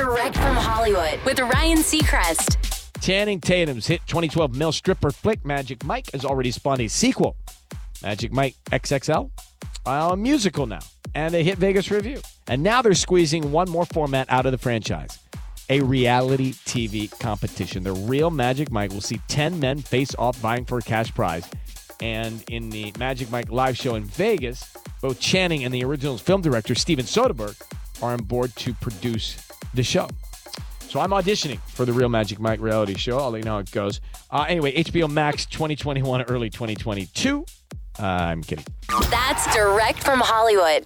Direct from Hollywood with Ryan Seacrest. Channing Tatum's hit 2012 male stripper flick Magic Mike has already spawned a sequel, Magic Mike XXL, uh, a musical now, and a hit Vegas revue. And now they're squeezing one more format out of the franchise a reality TV competition. The real Magic Mike will see 10 men face off vying for a cash prize. And in the Magic Mike live show in Vegas, both Channing and the original's film director, Steven Soderbergh, are on board to produce the show. So I'm auditioning for the Real Magic Mike reality show. I'll let you know how it goes. Uh, anyway, HBO Max 2021, early 2022. Uh, I'm kidding. That's direct from Hollywood.